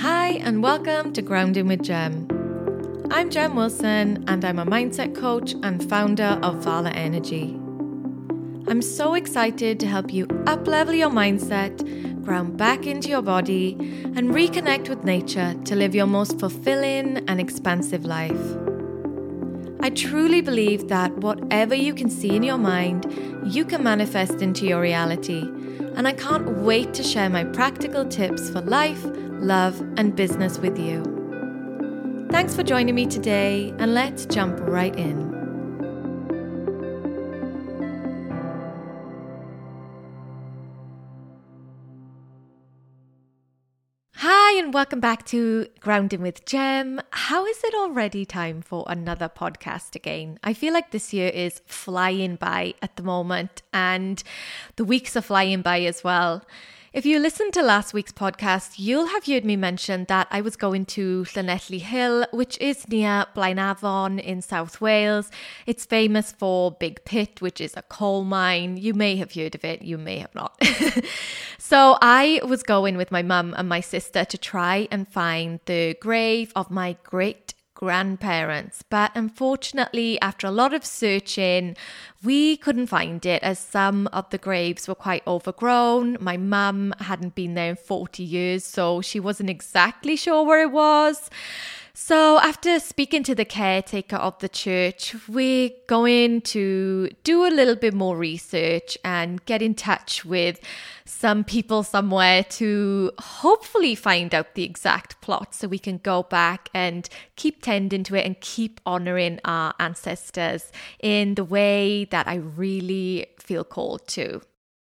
Hi, and welcome to Grounding with Gem. I'm Gem Wilson, and I'm a mindset coach and founder of Vala Energy. I'm so excited to help you uplevel your mindset, ground back into your body, and reconnect with nature to live your most fulfilling and expansive life. I truly believe that whatever you can see in your mind, you can manifest into your reality, and I can't wait to share my practical tips for life, love, and business with you. Thanks for joining me today, and let's jump right in. Hi, and welcome back to Grounding with Gem. How is it already time for another podcast again? I feel like this year is flying by at the moment, and the weeks are flying by as well. If you listened to last week's podcast, you'll have heard me mention that I was going to Llanelly Hill, which is near Blaenavon in South Wales. It's famous for Big Pit, which is a coal mine. You may have heard of it, you may have not. so I was going with my mum and my sister to try and find the grave of my great grandparents. But unfortunately, after a lot of searching, we couldn't find it as some of the graves were quite overgrown. My mum hadn't been there in 40 years, so she wasn't exactly sure where it was. So, after speaking to the caretaker of the church, we're going to do a little bit more research and get in touch with some people somewhere to hopefully find out the exact plot so we can go back and keep tending to it and keep honoring our ancestors in the way that I really feel called to.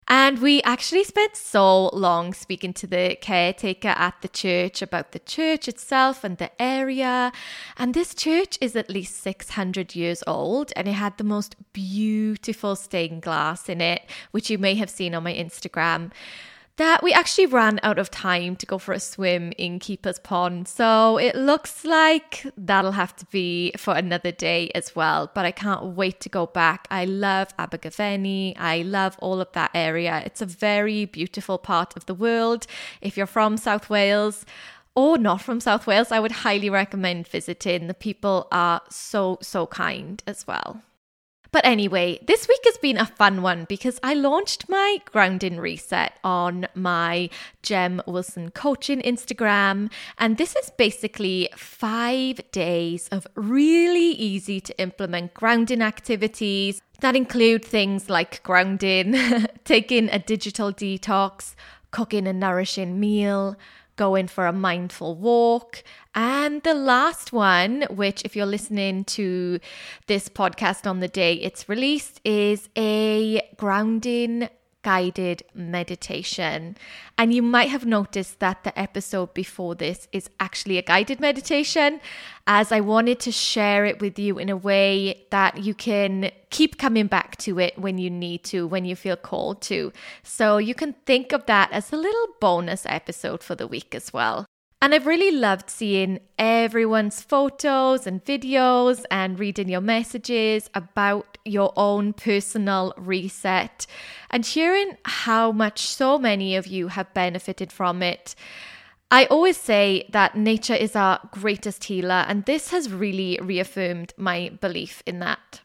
And we actually spent so long speaking to the caretaker at the church about the church itself and the area. And this church is at least 600 years old and it had the most beautiful stained glass in it, which you may have seen on my Instagram that we actually ran out of time to go for a swim in Keeper's Pond. So it looks like that'll have to be for another day as well. But I can't wait to go back. I love Abergavenny. I love all of that area. It's a very beautiful part of the world. If you're from South Wales, or not from South Wales, I would highly recommend visiting. The people are so, so kind as well. But anyway, this week has been a fun one because I launched my grounding reset on my Gem Wilson coaching Instagram. And this is basically five days of really easy to implement grounding activities that include things like grounding, taking a digital detox, cooking a nourishing meal, going for a mindful walk. And the last one, which, if you're listening to this podcast on the day it's released, is a grounding guided meditation. And you might have noticed that the episode before this is actually a guided meditation, as I wanted to share it with you in a way that you can keep coming back to it when you need to, when you feel called to. So you can think of that as a little bonus episode for the week as well. And I've really loved seeing everyone's photos and videos and reading your messages about your own personal reset and hearing how much so many of you have benefited from it. I always say that nature is our greatest healer, and this has really reaffirmed my belief in that.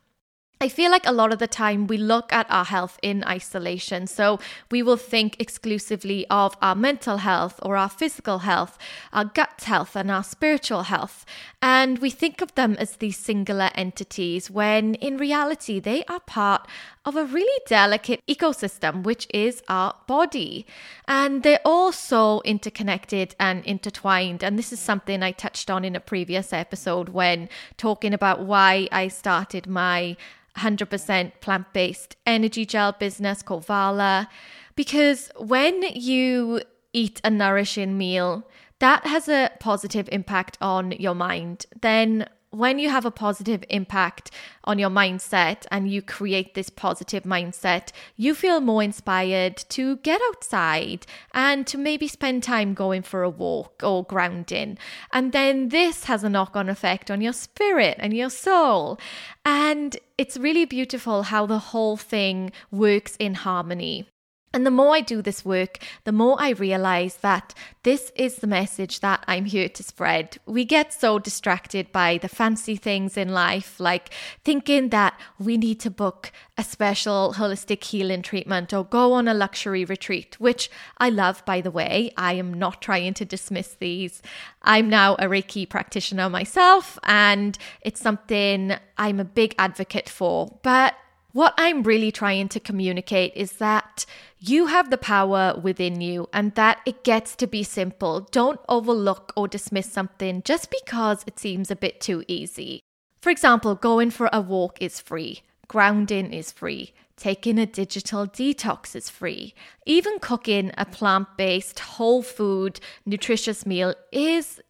I feel like a lot of the time we look at our health in isolation. So we will think exclusively of our mental health or our physical health, our gut health, and our spiritual health. And we think of them as these singular entities when in reality they are part of a really delicate ecosystem, which is our body. And they're all so interconnected and intertwined. And this is something I touched on in a previous episode when talking about why I started my 100% plant based energy gel business called Vala. Because when you eat a nourishing meal, that has a positive impact on your mind. Then when you have a positive impact on your mindset and you create this positive mindset, you feel more inspired to get outside and to maybe spend time going for a walk or grounding. And then this has a knock on effect on your spirit and your soul. And it's really beautiful how the whole thing works in harmony. And the more I do this work, the more I realize that this is the message that I'm here to spread. We get so distracted by the fancy things in life, like thinking that we need to book a special holistic healing treatment or go on a luxury retreat, which I love, by the way. I am not trying to dismiss these. I'm now a Reiki practitioner myself, and it's something I'm a big advocate for. But what I'm really trying to communicate is that you have the power within you and that it gets to be simple. Don't overlook or dismiss something just because it seems a bit too easy. For example, going for a walk is free, grounding is free, taking a digital detox is free, even cooking a plant based, whole food, nutritious meal is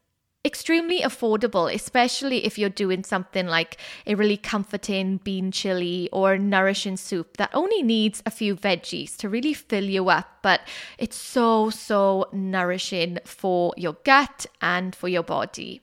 extremely affordable, especially if you're doing something like a really comforting bean chili or nourishing soup that only needs a few veggies to really fill you up. But it's so, so nourishing for your gut and for your body.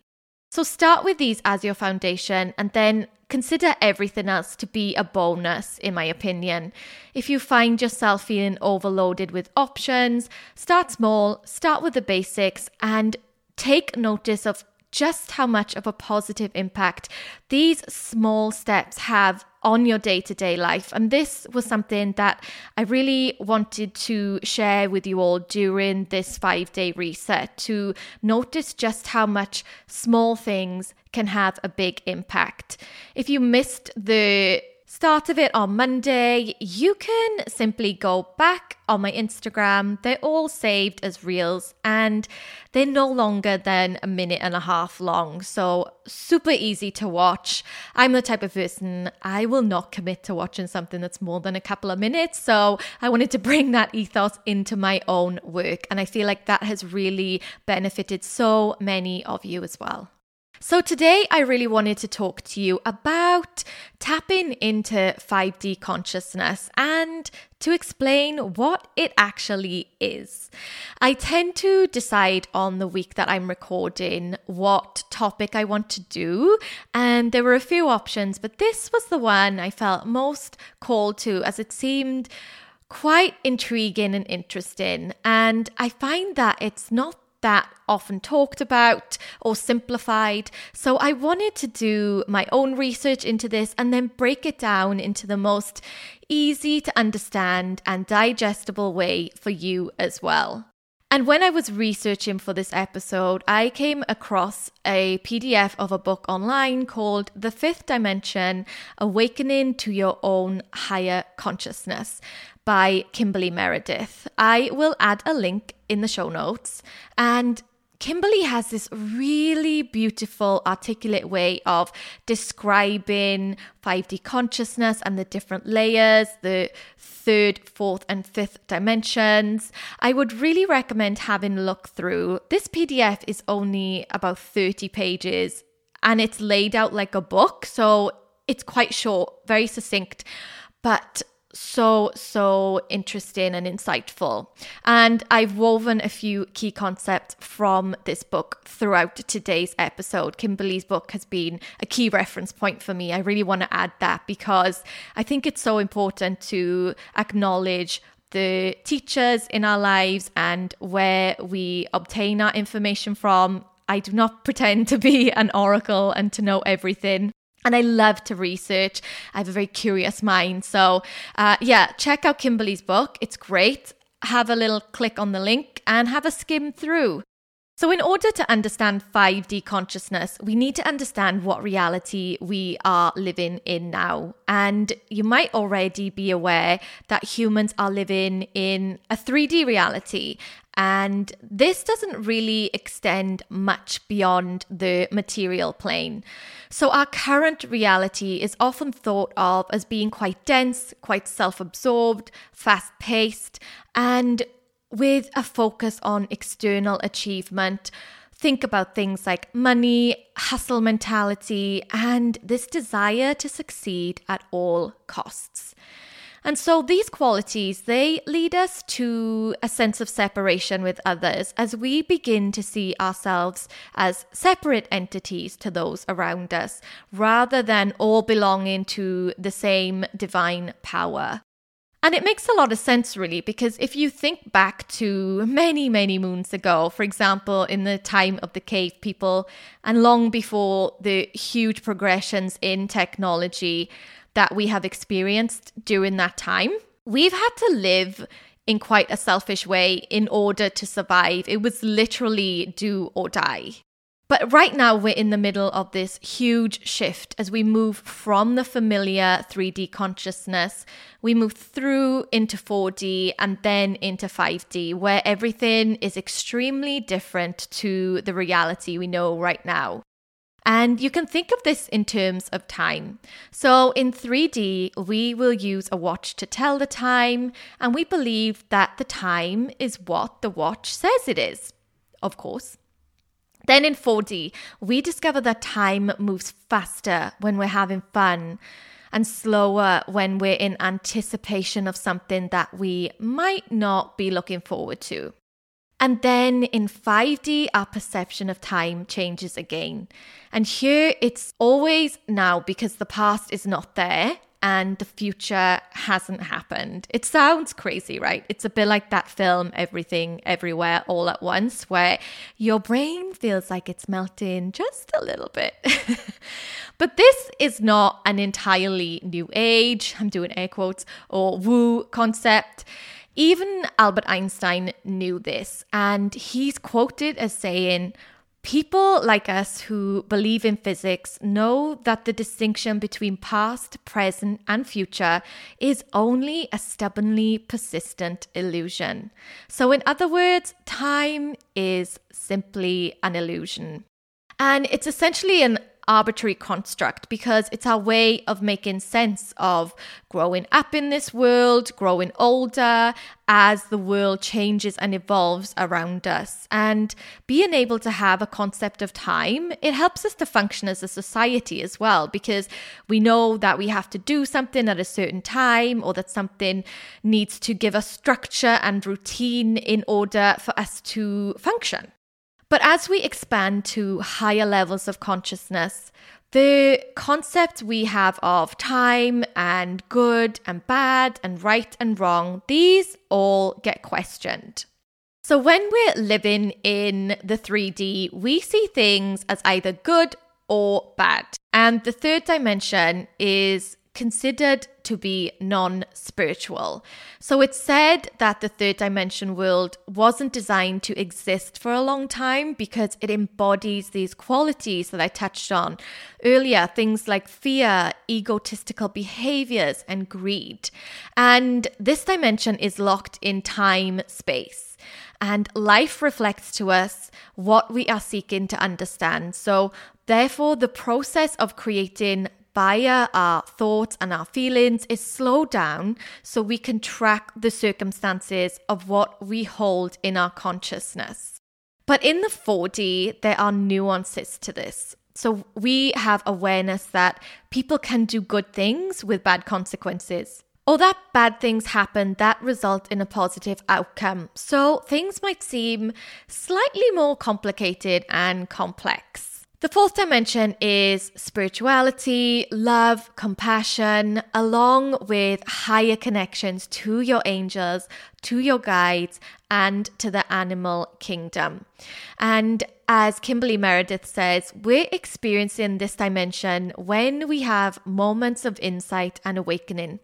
So start with these as your foundation and then consider everything else to be a bonus, in my opinion. If you find yourself feeling overloaded with options, start small, start with the basics, and take notice of just how much of a positive impact these small steps have on your day to day life. And this was something that I really wanted to share with you all during this five day reset to notice just how much small things can have a big impact. If you missed the start of it on Monday, you can simply go back on my Instagram. They're all saved as reels and they're no longer than a minute and a half long. So, super easy to watch. I'm the type of person I will not commit to watching something that's more than a couple of minutes. So, I wanted to bring that ethos into my own work. And I feel like that has really benefited so many of you as well. So, today I really wanted to talk to you about tapping into 5D consciousness and to explain what it actually is. I tend to decide on the week that I'm recording what topic I want to do, and there were a few options, but this was the one I felt most called to as it seemed quite intriguing and interesting. And I find that it's not that often talked about or simplified. So I wanted to do my own research into this and then break it down into the most easy to understand and digestible way for you as well. And when I was researching for this episode, I came across a PDF of a book online called The Fifth Dimension Awakening to Your Own Higher Consciousness by Kimberly Meredith. I will add a link in the show notes. And Kimberly has this really beautiful, articulate way of describing 5D consciousness and the different layers, the third, fourth, and fifth dimensions. I would really recommend having a look through. This PDF is only about 30 pages and it's laid out like a book. So it's quite short, very succinct. But so, so interesting and insightful. And I've woven a few key concepts from this book throughout today's episode. Kimberly's book has been a key reference point for me. I really want to add that because I think it's so important to acknowledge the teachers in our lives and where we obtain our information from. I do not pretend to be an oracle and to know everything. And I love to research. I have a very curious mind. So, uh, yeah, check out Kimberly's book. It's great. Have a little click on the link and have a skim through. So, in order to understand 5D consciousness, we need to understand what reality we are living in now. And you might already be aware that humans are living in a 3D reality. And this doesn't really extend much beyond the material plane. So, our current reality is often thought of as being quite dense, quite self absorbed, fast paced, and with a focus on external achievement. Think about things like money, hustle mentality, and this desire to succeed at all costs. And so these qualities, they lead us to a sense of separation with others as we begin to see ourselves as separate entities to those around us rather than all belonging to the same divine power. And it makes a lot of sense, really, because if you think back to many, many moons ago, for example, in the time of the cave people, and long before the huge progressions in technology that we have experienced during that time, we've had to live in quite a selfish way in order to survive. It was literally do or die. But right now, we're in the middle of this huge shift as we move from the familiar 3D consciousness. We move through into 4D and then into 5D, where everything is extremely different to the reality we know right now. And you can think of this in terms of time. So in 3D, we will use a watch to tell the time, and we believe that the time is what the watch says it is, of course. Then in 4D, we discover that time moves faster when we're having fun and slower when we're in anticipation of something that we might not be looking forward to. And then in 5D, our perception of time changes again. And here it's always now because the past is not there and the future hasn't happened. It sounds crazy, right? It's a bit like that film, Everything Everywhere All at Once, where your brain feels like it's melting just a little bit. but this is not an entirely new age, I'm doing air quotes, or woo concept. Even Albert Einstein knew this, and he's quoted as saying, People like us who believe in physics know that the distinction between past, present, and future is only a stubbornly persistent illusion. So, in other words, time is simply an illusion. And it's essentially an arbitrary construct because it's our way of making sense of growing up in this world, growing older as the world changes and evolves around us. And being able to have a concept of time, it helps us to function as a society as well because we know that we have to do something at a certain time or that something needs to give us structure and routine in order for us to function. But as we expand to higher levels of consciousness, the concept we have of time and good and bad and right and wrong, these all get questioned. So when we're living in the 3D, we see things as either good or bad. And the third dimension is considered to be non spiritual. So it's said that the third dimension world wasn't designed to exist for a long time because it embodies these qualities that I touched on earlier things like fear, egotistical behaviors, and greed. And this dimension is locked in time space. And life reflects to us what we are seeking to understand. So, therefore, the process of creating via our thoughts and our feelings is slow down so we can track the circumstances of what we hold in our consciousness. But in the 4D, there are nuances to this. So we have awareness that people can do good things with bad consequences. Or that bad things happen that result in a positive outcome. So things might seem slightly more complicated and complex. The fourth dimension is spirituality, love, compassion, along with higher connections to your angels, to your guides, and to the animal kingdom. And as Kimberly Meredith says, we're experiencing this dimension when we have moments of insight and awakening.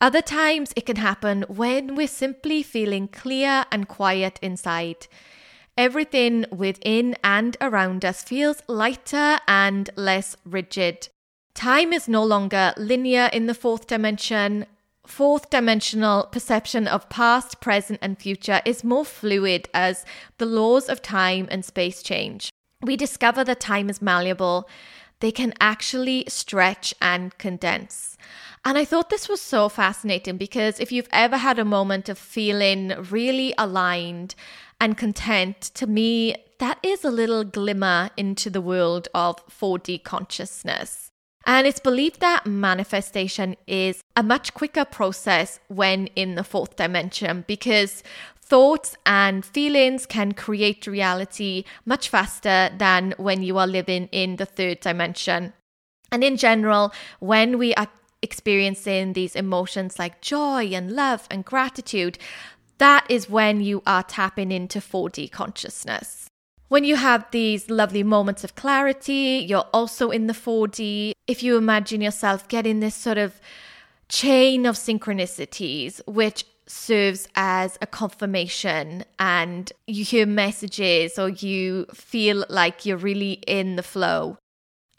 Other times it can happen when we're simply feeling clear and quiet inside. Everything within and around us feels lighter and less rigid. Time is no longer linear in the fourth dimension. Fourth dimensional perception of past, present, and future is more fluid as the laws of time and space change. We discover that time is malleable, they can actually stretch and condense. And I thought this was so fascinating because if you've ever had a moment of feeling really aligned and content, to me, that is a little glimmer into the world of 4D consciousness. And it's believed that manifestation is a much quicker process when in the fourth dimension because thoughts and feelings can create reality much faster than when you are living in the third dimension. And in general, when we are experiencing these emotions like joy and love and gratitude, that is when you are tapping into 4D consciousness. When you have these lovely moments of clarity, you're also in the 4D. If you imagine yourself getting this sort of chain of synchronicities, which serves as a confirmation and you hear messages or you feel like you're really in the flow.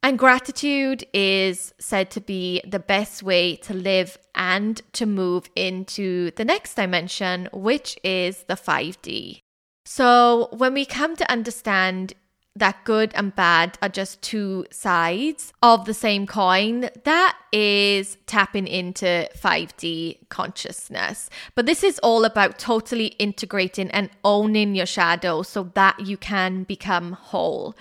And gratitude is said to be the best way to live and to move into the next dimension, which is the 5D. So, when we come to understand that good and bad are just two sides of the same coin, that is tapping into 5D consciousness. But this is all about totally integrating and owning your shadow so that you can become whole.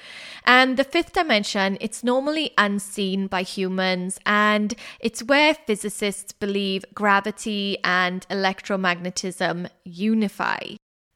And the fifth dimension, it's normally unseen by humans, and it's where physicists believe gravity and electromagnetism unify.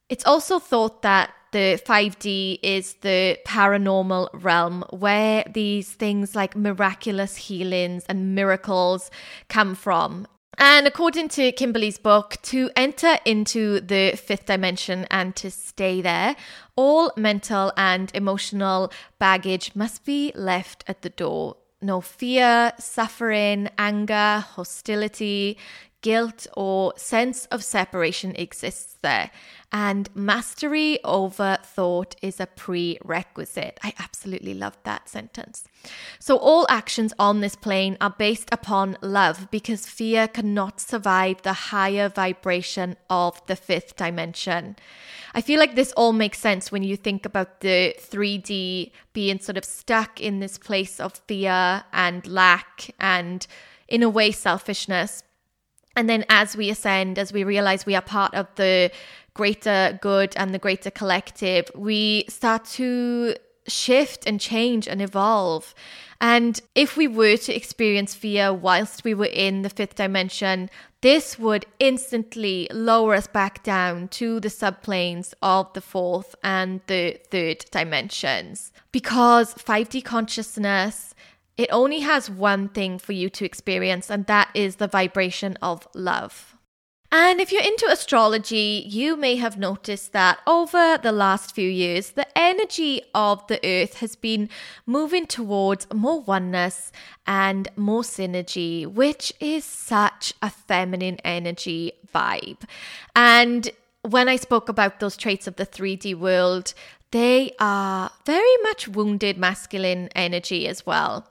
It's also thought that the 5D is the paranormal realm where these things like miraculous healings and miracles come from. And according to Kimberly's book, to enter into the fifth dimension and to stay there, all mental and emotional baggage must be left at the door. No fear, suffering, anger, hostility, guilt, or sense of separation exists there. And mastery over thought is a prerequisite. I absolutely love that sentence. So, all actions on this plane are based upon love because fear cannot survive the higher vibration of the fifth dimension. I feel like this all makes sense when you think about the 3D being sort of stuck in this place of fear and lack and, in a way, selfishness. And then as we ascend, as we realize we are part of the greater good and the greater collective, we start to shift and change and evolve. And if we were to experience fear whilst we were in the fifth dimension, this would instantly lower us back down to the subplanes of the fourth and the third dimensions. Because 5D consciousness, it only has one thing for you to experience, and that is the vibration of love. And if you're into astrology, you may have noticed that over the last few years, the energy of the earth has been moving towards more oneness and more synergy, which is such a feminine energy vibe. And when I spoke about those traits of the 3D world, they are very much wounded masculine energy as well.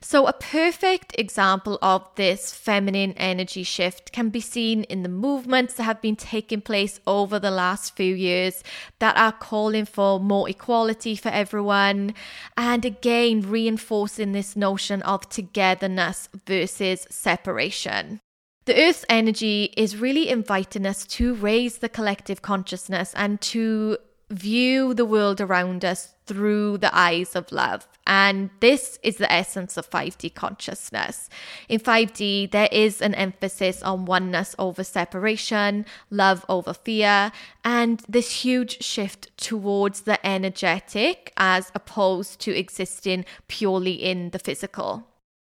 So, a perfect example of this feminine energy shift can be seen in the movements that have been taking place over the last few years that are calling for more equality for everyone, and again reinforcing this notion of togetherness versus separation. The Earth's energy is really inviting us to raise the collective consciousness and to view the world around us through the eyes of love. And this is the essence of 5D consciousness. In 5D, there is an emphasis on oneness over separation, love over fear, and this huge shift towards the energetic as opposed to existing purely in the physical.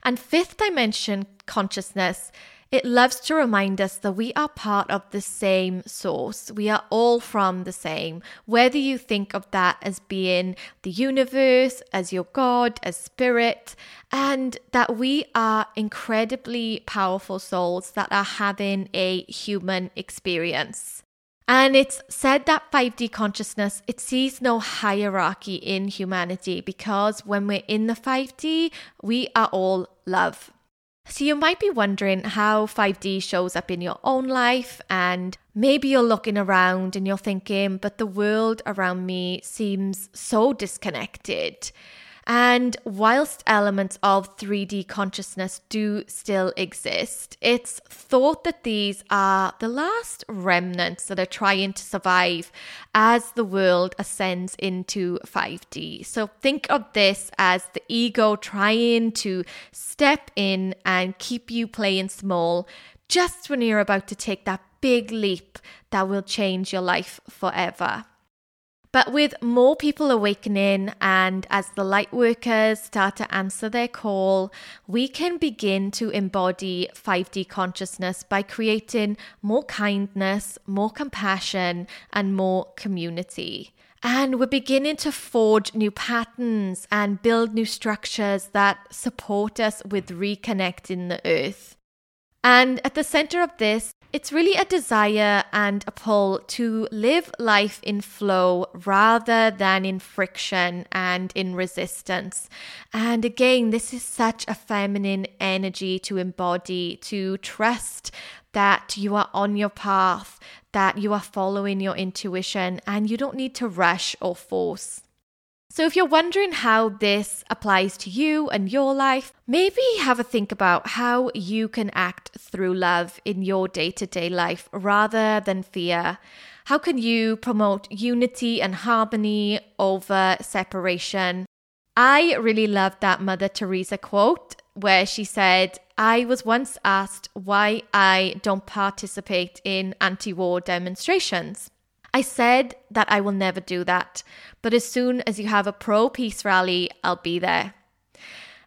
And fifth dimension consciousness it loves to remind us that we are part of the same source. We are all from the same. Whether you think of that as being the universe, as your God, as spirit, and that we are incredibly powerful souls that are having a human experience. And it's said that 5D consciousness, it sees no hierarchy in humanity because when we're in the 5D, we are all love. So, you might be wondering how 5D shows up in your own life, and maybe you're looking around and you're thinking, but the world around me seems so disconnected. And whilst elements of 3D consciousness do still exist, it's thought that these are the last remnants that are trying to survive as the world ascends into 5D. So think of this as the ego trying to step in and keep you playing small just when you're about to take that big leap that will change your life forever. But with more people awakening and as the light workers start to answer their call, we can begin to embody 5D consciousness by creating more kindness, more compassion, and more community. And we're beginning to forge new patterns and build new structures that support us with reconnecting the earth. And at the center of this, it's really a desire and a pull to live life in flow rather than in friction and in resistance. And again, this is such a feminine energy to embody, to trust that you are on your path, that you are following your intuition, and you don't need to rush or force. So, if you're wondering how this applies to you and your life, maybe have a think about how you can act through love in your day to day life rather than fear. How can you promote unity and harmony over separation? I really loved that Mother Teresa quote where she said, I was once asked why I don't participate in anti war demonstrations. I said that I will never do that, but as soon as you have a pro peace rally, I'll be there.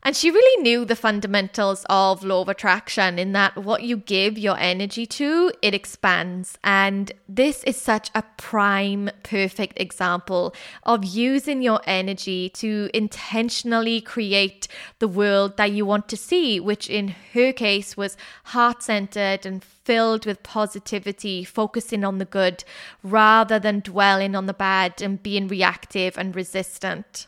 And she really knew the fundamentals of law of attraction in that what you give your energy to, it expands. And this is such a prime, perfect example of using your energy to intentionally create the world that you want to see, which in her case was heart centered and filled with positivity, focusing on the good rather than dwelling on the bad and being reactive and resistant.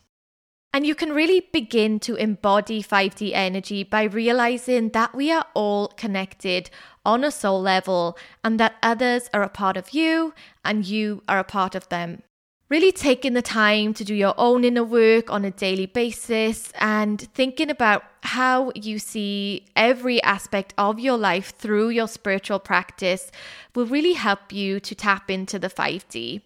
And you can really begin to embody 5D energy by realizing that we are all connected on a soul level and that others are a part of you and you are a part of them. Really taking the time to do your own inner work on a daily basis and thinking about how you see every aspect of your life through your spiritual practice will really help you to tap into the 5D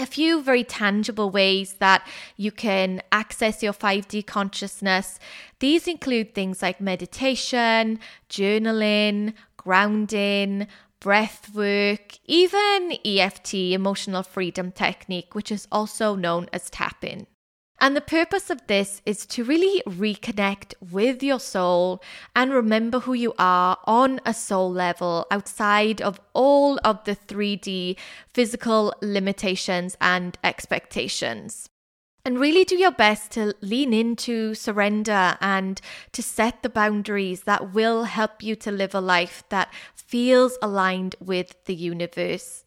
a few very tangible ways that you can access your 5D consciousness. These include things like meditation, journaling, grounding, breath work, even EFT, emotional freedom technique, which is also known as tapping. And the purpose of this is to really reconnect with your soul and remember who you are on a soul level outside of all of the 3D physical limitations and expectations. And really do your best to lean into surrender and to set the boundaries that will help you to live a life that feels aligned with the universe.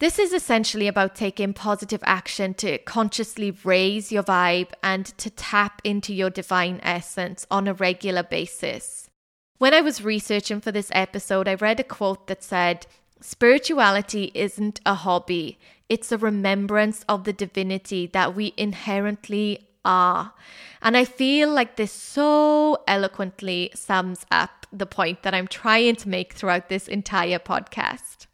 This is essentially about taking positive action to consciously raise your vibe and to tap into your divine essence on a regular basis. When I was researching for this episode, I read a quote that said, Spirituality isn't a hobby, it's a remembrance of the divinity that we inherently are. And I feel like this so eloquently sums up the point that I'm trying to make throughout this entire podcast.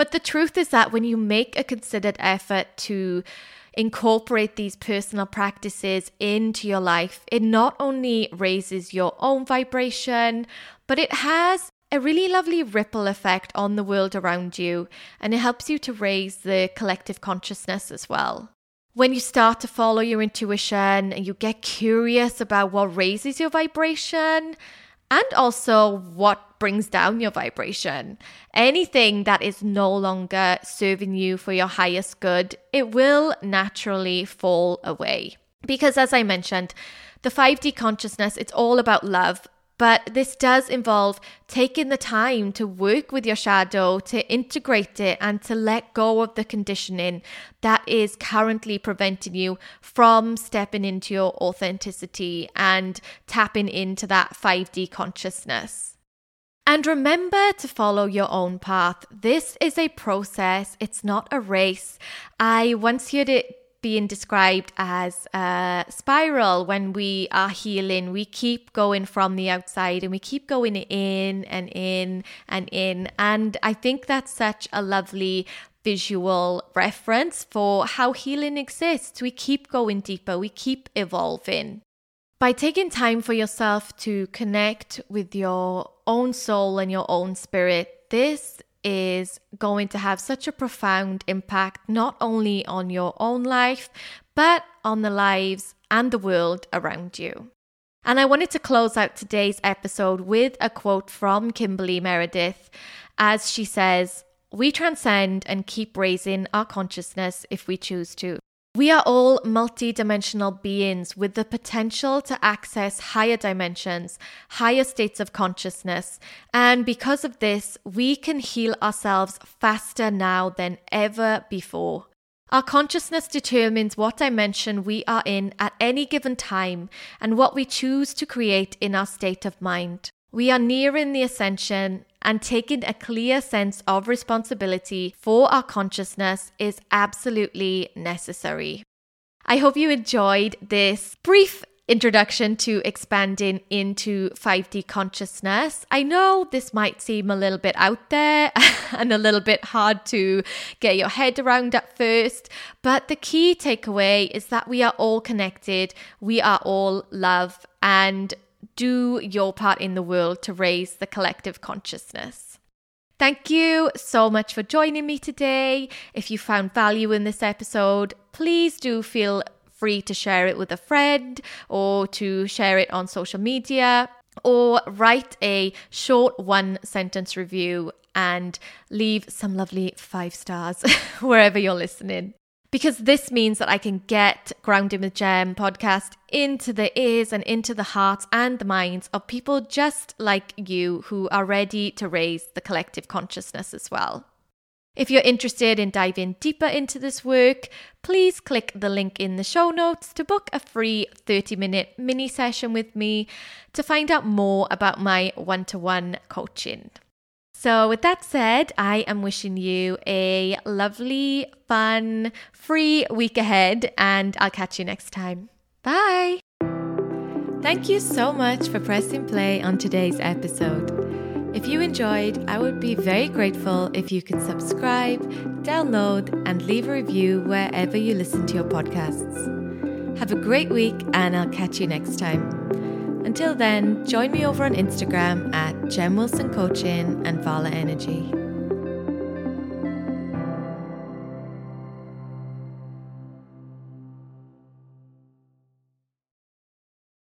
But the truth is that when you make a considered effort to incorporate these personal practices into your life, it not only raises your own vibration, but it has a really lovely ripple effect on the world around you and it helps you to raise the collective consciousness as well. When you start to follow your intuition and you get curious about what raises your vibration, and also what brings down your vibration. Anything that is no longer serving you for your highest good, it will naturally fall away. Because as I mentioned, the 5D consciousness, it's all about love but this does involve taking the time to work with your shadow, to integrate it, and to let go of the conditioning that is currently preventing you from stepping into your authenticity and tapping into that 5D consciousness. And remember to follow your own path. This is a process, it's not a race. I once heard it being described as a spiral when we are healing. We keep going from the outside and we keep going in and in and in. And I think that's such a lovely visual reference for how healing exists. We keep going deeper, we keep evolving. By taking time for yourself to connect with your own soul and your own spirit, this is going to have such a profound impact, not only on your own life, but on the lives and the world around you. And I wanted to close out today's episode with a quote from Kimberly Meredith as she says, We transcend and keep raising our consciousness if we choose to. We are all multidimensional beings with the potential to access higher dimensions, higher states of consciousness. And because of this, we can heal ourselves faster now than ever before. Our consciousness determines what dimension we are in at any given time and what we choose to create in our state of mind. We are nearing the ascension, and taking a clear sense of responsibility for our consciousness is absolutely necessary. I hope you enjoyed this brief introduction to expanding into 5D consciousness. I know this might seem a little bit out there and a little bit hard to get your head around at first, but the key takeaway is that we are all connected, we are all love, and do your part in the world to raise the collective consciousness. Thank you so much for joining me today. If you found value in this episode, please do feel free to share it with a friend or to share it on social media or write a short one sentence review and leave some lovely five stars wherever you're listening. Because this means that I can get Grounding with Gem podcast into the ears and into the hearts and the minds of people just like you who are ready to raise the collective consciousness as well. If you're interested in diving deeper into this work, please click the link in the show notes to book a free 30 minute mini session with me to find out more about my one to one coaching. So, with that said, I am wishing you a lovely, fun, free week ahead, and I'll catch you next time. Bye. Thank you so much for pressing play on today's episode. If you enjoyed, I would be very grateful if you could subscribe, download, and leave a review wherever you listen to your podcasts. Have a great week, and I'll catch you next time. Until then, join me over on Instagram at Gem Wilson Coaching and Vala Energy.